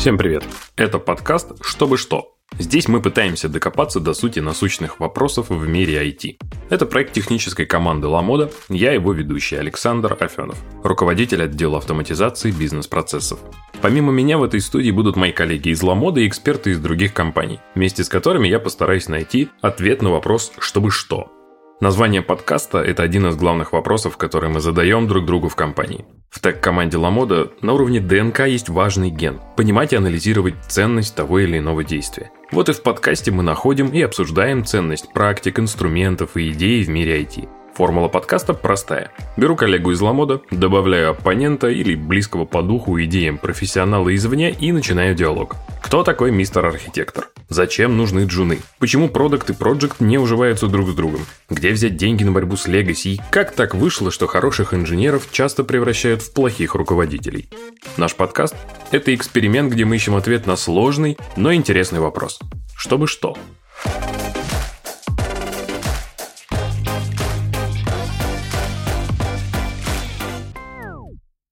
Всем привет! Это подкаст «Чтобы что?». Здесь мы пытаемся докопаться до сути насущных вопросов в мире IT. Это проект технической команды «Ламода», я его ведущий Александр Афенов, руководитель отдела автоматизации бизнес-процессов. Помимо меня в этой студии будут мои коллеги из «Ламода» и эксперты из других компаний, вместе с которыми я постараюсь найти ответ на вопрос «чтобы что?». Название подкаста – это один из главных вопросов, которые мы задаем друг другу в компании. В тег-команде Ламода на уровне ДНК есть важный ген – понимать и анализировать ценность того или иного действия. Вот и в подкасте мы находим и обсуждаем ценность практик, инструментов и идей в мире IT. Формула подкаста простая. Беру коллегу из Ламода, добавляю оппонента или близкого по духу идеям профессионала извне и начинаю диалог. Кто такой мистер архитектор? Зачем нужны джуны? Почему продукт и проект не уживаются друг с другом? Где взять деньги на борьбу с легаси? И как так вышло, что хороших инженеров часто превращают в плохих руководителей? Наш подкаст – это эксперимент, где мы ищем ответ на сложный, но интересный вопрос. Чтобы что?